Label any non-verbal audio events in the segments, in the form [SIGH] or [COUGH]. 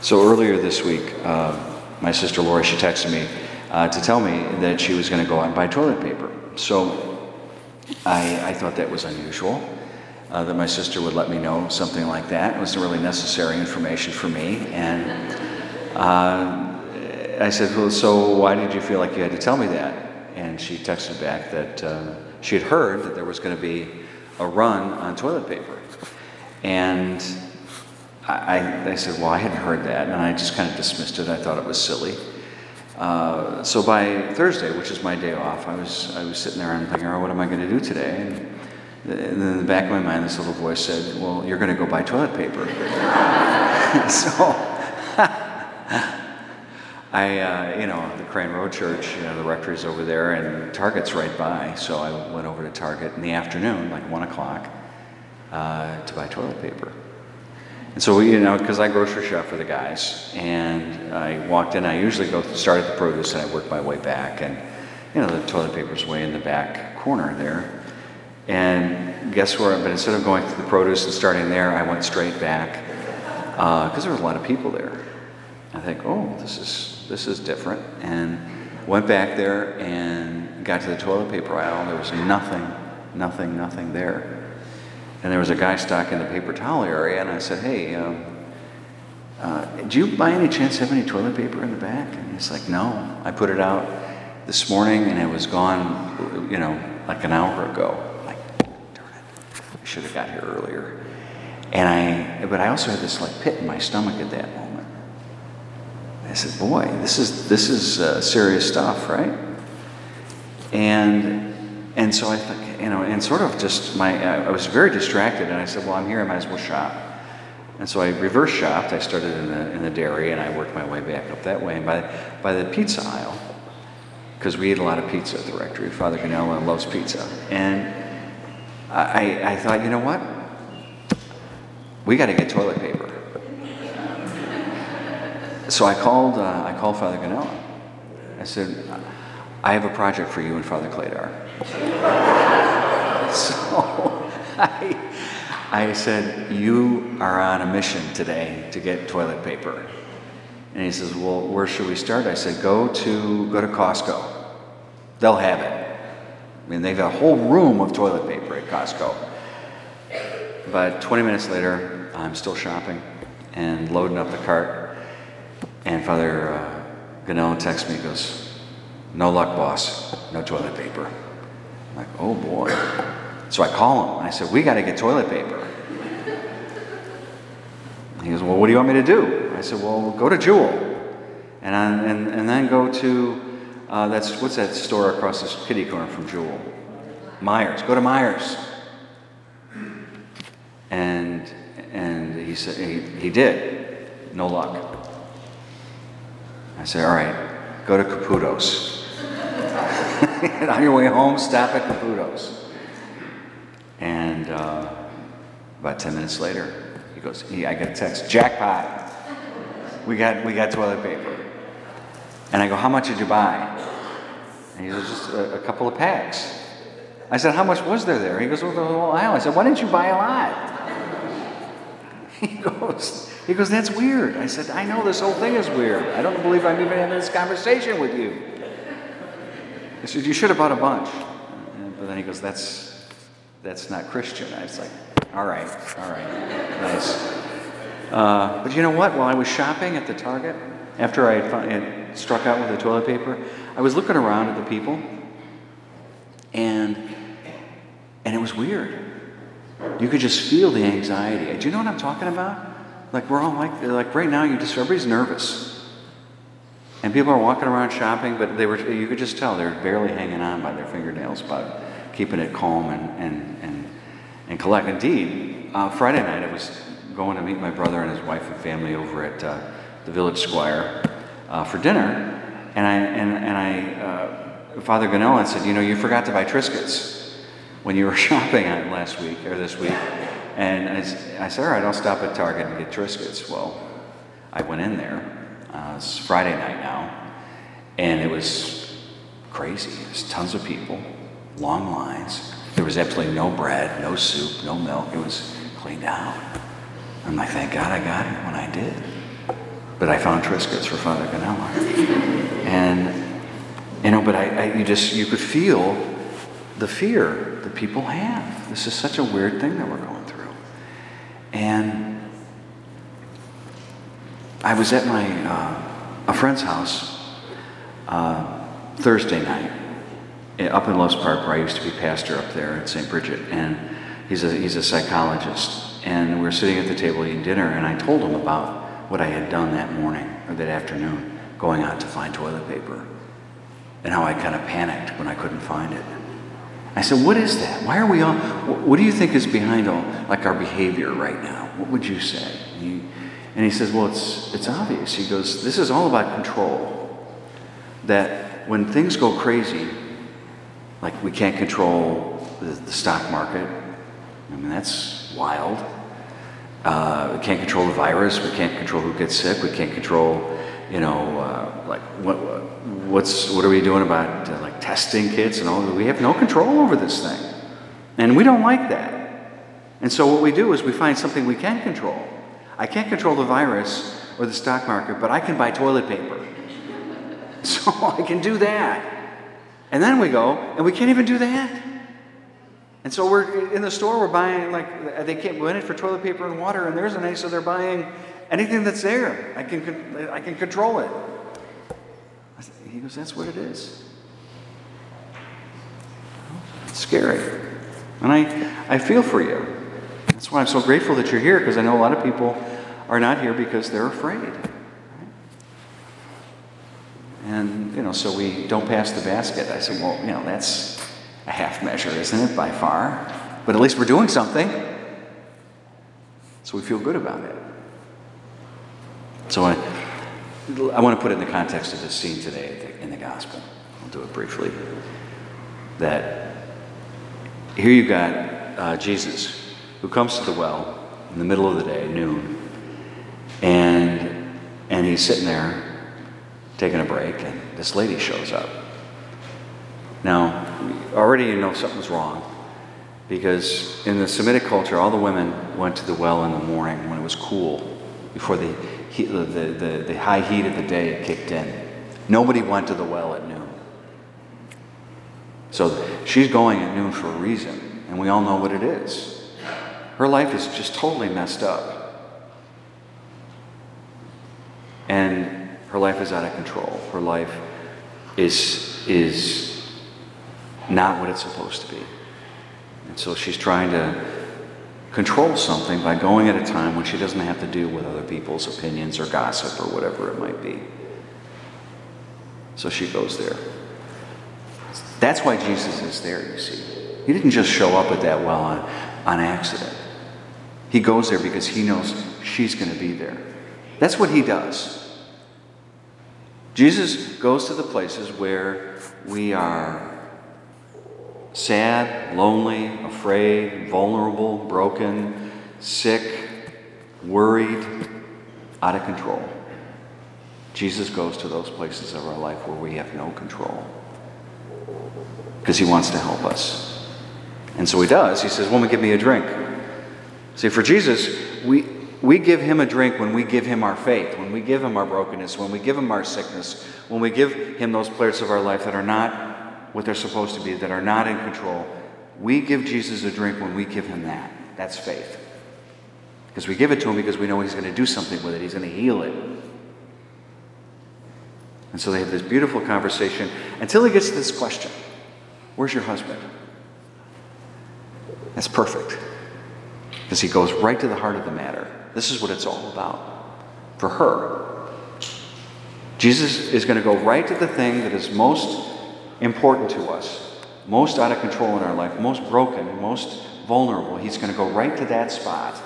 So earlier this week, uh, my sister Lori, she texted me uh, to tell me that she was going to go out and buy toilet paper. So I, I thought that was unusual, uh, that my sister would let me know something like that. It wasn't really necessary information for me. And uh, I said, well, so why did you feel like you had to tell me that? And she texted back that uh, she had heard that there was going to be a run on toilet paper. And I, I, said, Well, I hadn't heard that. And I just kind of dismissed it. I thought it was silly. Uh, so by Thursday, which is my day off, I was, I was sitting there and thinking, oh, what am I going to do today? And, and in the back of my mind, this little voice said, Well, you're going to go buy toilet paper. [LAUGHS] so [LAUGHS] I, uh, you know, the Crane Road Church, you know, the rectory's over there, and Target's right by. So I went over to Target in the afternoon, like 1 o'clock, uh, to buy toilet paper. And so, you know, because I grocery shop for the guys, and I walked in, I usually go start at the produce and I work my way back. And, you know, the toilet paper's way in the back corner there. And guess where? But instead of going to the produce and starting there, I went straight back because uh, there was a lot of people there. I think, oh, this is this is different, and went back there and got to the toilet paper aisle. There was nothing, nothing, nothing there. And there was a guy stocking the paper towel area, and I said, Hey, um, uh, do you by any chance have any toilet paper in the back? And he's like, No. I put it out this morning and it was gone, you know, like an hour ago. like, darn it. I should have got here earlier. And I, but I also had this like pit in my stomach at that moment. I said, Boy, this is, this is uh, serious stuff, right? And and so I thought, you know, and sort of just my, I was very distracted, and I said, well, I'm here, I might as well shop. And so I reverse shopped. I started in the, in the dairy, and I worked my way back up that way. And by, by the pizza aisle, because we eat a lot of pizza at the rectory, Father Ganella loves pizza. And I, I thought, you know what? We got to get toilet paper. So I called, uh, I called Father Ganella. I said, I have a project for you and Father Cladar. [LAUGHS] so I, I said, You are on a mission today to get toilet paper. And he says, Well, where should we start? I said, Go to go to Costco. They'll have it. I mean, they've a whole room of toilet paper at Costco. But 20 minutes later, I'm still shopping and loading up the cart. And Father uh, Ganell texts me, goes, no luck, boss. No toilet paper. I'm like, oh boy. So I call him. I said, we got to get toilet paper. He goes, well, what do you want me to do? I said, well, go to Jewel. And, I, and, and then go to, uh, that's, what's that store across the kitty corner from Jewel? Meijer's. Go to Meijer's. And, and he said, he, he did. No luck. I said, all right, go to Caputo's. And [LAUGHS] on your way home, stop at Caputo's. And uh, about 10 minutes later, he goes, he, I get a text, jackpot. We got, we got toilet paper. And I go, how much did you buy? And he goes, just a, a couple of packs. I said, how much was there there? He goes, well, the whole aisle. I said, why didn't you buy a lot? [LAUGHS] He goes, he goes, that's weird. I said, I know this whole thing is weird. I don't believe I'm even having this conversation with you. He said, You should have bought a bunch. But then he goes, That's that's not Christian. I was like, All right, all right, nice. Uh, but you know what? While I was shopping at the Target, after I had, had struck out with the toilet paper, I was looking around at the people, and and it was weird. You could just feel the anxiety. Do you know what I'm talking about? Like we're all like like right now, you just everybody's nervous. And people are walking around shopping, but they were, you could just tell they're barely hanging on by their fingernails but keeping it calm and, and, and, and collect. Indeed, uh, Friday night I was going to meet my brother and his wife and family over at uh, the Village Squire uh, for dinner. And I, and, and I, uh, Father Ganella said, you know, you forgot to buy Triscuits when you were [LAUGHS] shopping last week or this week. And I, I said, all right, I'll stop at Target and get Triscuits. Well, I went in there uh, it's Friday night now, and it was crazy. There's tons of people, long lines. There was absolutely no bread, no soup, no milk. It was cleaned out. I'm like, thank God I got here when I did. but I found Triscuits for Father Ganella. [LAUGHS] And, you know, but I, I, you just, you could feel the fear that people have. This is such a weird thing that we're going through. And I was at my, uh, a friend's house uh, Thursday night eh, up in Loves Park where I used to be pastor up there at St. Bridget. And he's a, he's a psychologist. And we were sitting at the table eating dinner, and I told him about what I had done that morning or that afternoon, going out to find toilet paper, and how I kind of panicked when I couldn't find it. I said, What is that? Why are we all, what do you think is behind all, like our behavior right now? What would you say? He, and he says, Well, it's, it's obvious. He goes, This is all about control. That when things go crazy, like we can't control the, the stock market, I mean, that's wild. Uh, we can't control the virus. We can't control who gets sick. We can't control, you know, uh, like what, what's what are we doing about uh, like testing kits and all? We have no control over this thing, and we don't like that. And so what we do is we find something we can control. I can't control the virus or the stock market, but I can buy toilet paper. [LAUGHS] So I can do that. And then we go, and we can't even do that. And so we're in the store, we're buying, like, they can't win it for toilet paper and water, and there's an A, so they're buying anything that's there. I can, I can control it. He goes, That's what it is. It's scary. And I, I feel for you. That's why I'm so grateful that you're here, because I know a lot of people are not here because they're afraid. And, you know, so we don't pass the basket. I said, well, you know, that's a half measure, isn't it, by far? But at least we're doing something. So we feel good about it. So I, I want to put it in the context of this scene today in the gospel. I'll do it briefly. That here you got uh, Jesus who comes to the well in the middle of the day, noon, and and he's sitting there taking a break, and this lady shows up. Now, already you know something's wrong because in the Semitic culture, all the women went to the well in the morning when it was cool, before the, heat, the, the, the high heat of the day kicked in. Nobody went to the well at noon. So she's going at noon for a reason, and we all know what it is. Her life is just totally messed up. And her life is out of control. Her life is, is not what it's supposed to be. And so she's trying to control something by going at a time when she doesn't have to deal with other people's opinions or gossip or whatever it might be. So she goes there. That's why Jesus is there, you see. He didn't just show up at that well on, on accident. He goes there because he knows she's going to be there. That's what he does. Jesus goes to the places where we are sad, lonely, afraid, vulnerable, broken, sick, worried, out of control. Jesus goes to those places of our life where we have no control because he wants to help us. And so he does. He says, Woman, give me a drink. See, for Jesus, we, we give him a drink when we give him our faith, when we give him our brokenness, when we give him our sickness, when we give him those parts of our life that are not what they're supposed to be, that are not in control. We give Jesus a drink when we give him that. That's faith. Because we give it to him because we know he's going to do something with it, he's going to heal it. And so they have this beautiful conversation until he gets to this question Where's your husband? That's perfect. Because he goes right to the heart of the matter. This is what it's all about for her. Jesus is going to go right to the thing that is most important to us, most out of control in our life, most broken, most vulnerable, he's going to go right to that spot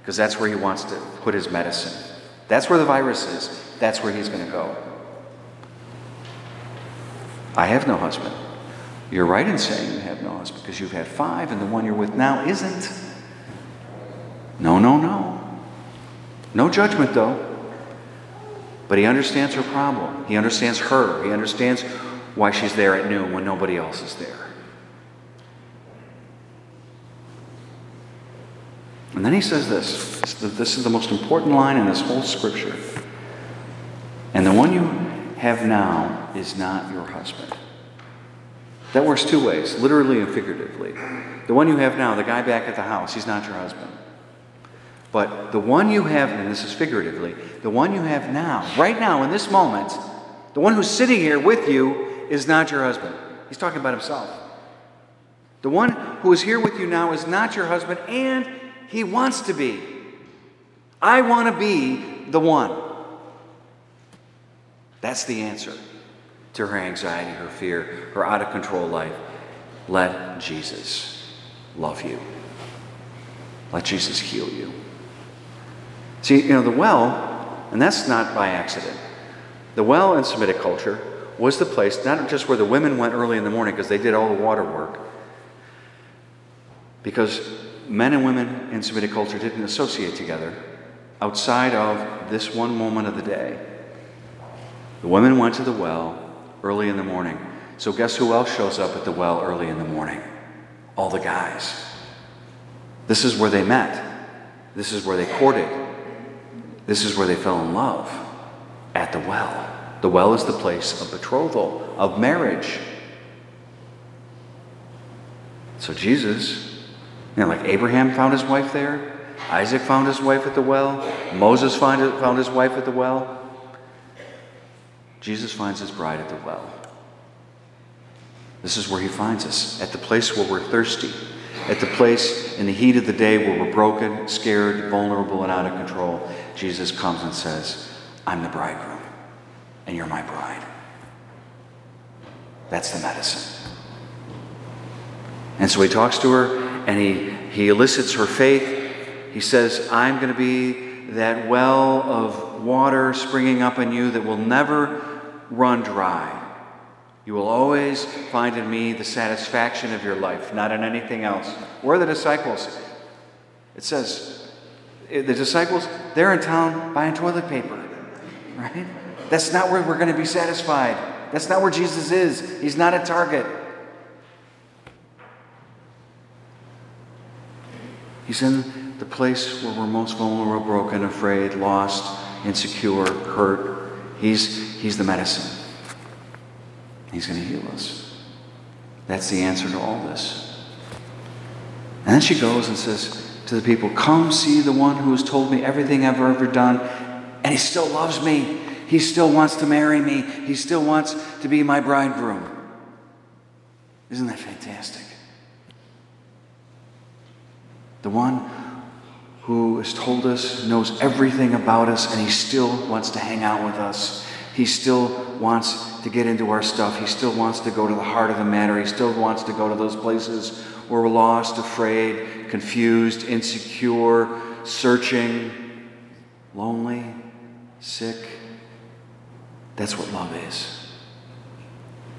because that's where he wants to put his medicine. That's where the virus is. That's where he's going to go. I have no husband. You're right in saying you have no because you've had five and the one you're with now isn't. No, no, no. No judgment, though. But he understands her problem. He understands her. He understands why she's there at noon when nobody else is there. And then he says this this is the most important line in this whole scripture. And the one you have now is not your husband. That works two ways, literally and figuratively. The one you have now, the guy back at the house, he's not your husband. But the one you have, and this is figuratively, the one you have now, right now in this moment, the one who's sitting here with you is not your husband. He's talking about himself. The one who is here with you now is not your husband, and he wants to be. I want to be the one. That's the answer to her anxiety, her fear, her out of control life. Let Jesus love you. Let Jesus heal you. See, you know, the well, and that's not by accident. The well in Semitic culture was the place, not just where the women went early in the morning because they did all the water work, because men and women in Semitic culture didn't associate together outside of this one moment of the day. The women went to the well early in the morning. So, guess who else shows up at the well early in the morning? All the guys. This is where they met. This is where they courted. This is where they fell in love at the well. The well is the place of betrothal, of marriage. So Jesus, you know, like Abraham found his wife there, Isaac found his wife at the well, Moses found, found his wife at the well. Jesus finds his bride at the well. This is where he finds us, at the place where we're thirsty, at the place in the heat of the day where we're broken, scared, vulnerable, and out of control. Jesus comes and says, I'm the bridegroom and you're my bride. That's the medicine. And so he talks to her and he, he elicits her faith. He says, I'm going to be that well of water springing up in you that will never run dry. You will always find in me the satisfaction of your life, not in anything else. Where are the disciples? It says, eh, the disciples, they're in town buying toilet paper, right? That's not where we're going to be satisfied. That's not where Jesus is. He's not a target. He's in the place where we're most vulnerable, broken, afraid, lost, insecure, hurt. He's, he's the medicine. He's going to heal us. That's the answer to all this. And then she goes and says to the people, Come see the one who has told me everything I've ever done, and he still loves me. He still wants to marry me. He still wants to be my bridegroom. Isn't that fantastic? The one who has told us, knows everything about us, and he still wants to hang out with us. He still wants to get into our stuff. He still wants to go to the heart of the matter. He still wants to go to those places where we're lost, afraid, confused, insecure, searching, lonely, sick. That's what love is.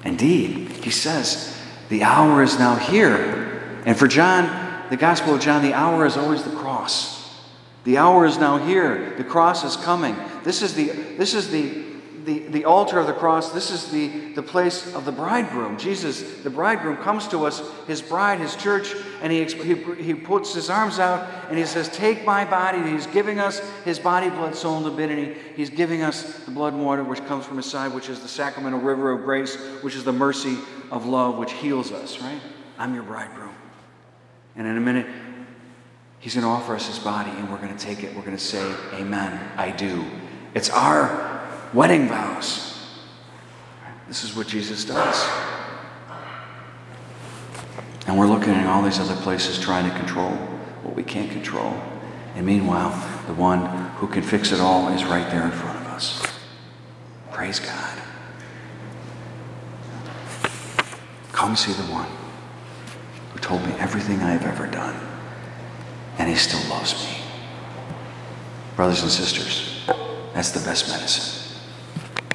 Indeed, he says, the hour is now here. And for John, the Gospel of John, the hour is always the cross. The hour is now here. The cross is coming. This is the, this is the the, the altar of the cross, this is the, the place of the bridegroom. Jesus, the bridegroom, comes to us, his bride, his church, and he, he, he puts his arms out and he says, Take my body. He's giving us his body, blood, soul, and divinity. He's giving us the blood and water which comes from his side, which is the sacramental river of grace, which is the mercy of love, which heals us, right? I'm your bridegroom. And in a minute, he's going to offer us his body, and we're going to take it. We're going to say, Amen, I do. It's our wedding vows. This is what Jesus does. And we're looking at all these other places trying to control what we can't control. And meanwhile, the one who can fix it all is right there in front of us. Praise God. Come see the one told me everything I have ever done, and he still loves me. Brothers and sisters, that's the best medicine.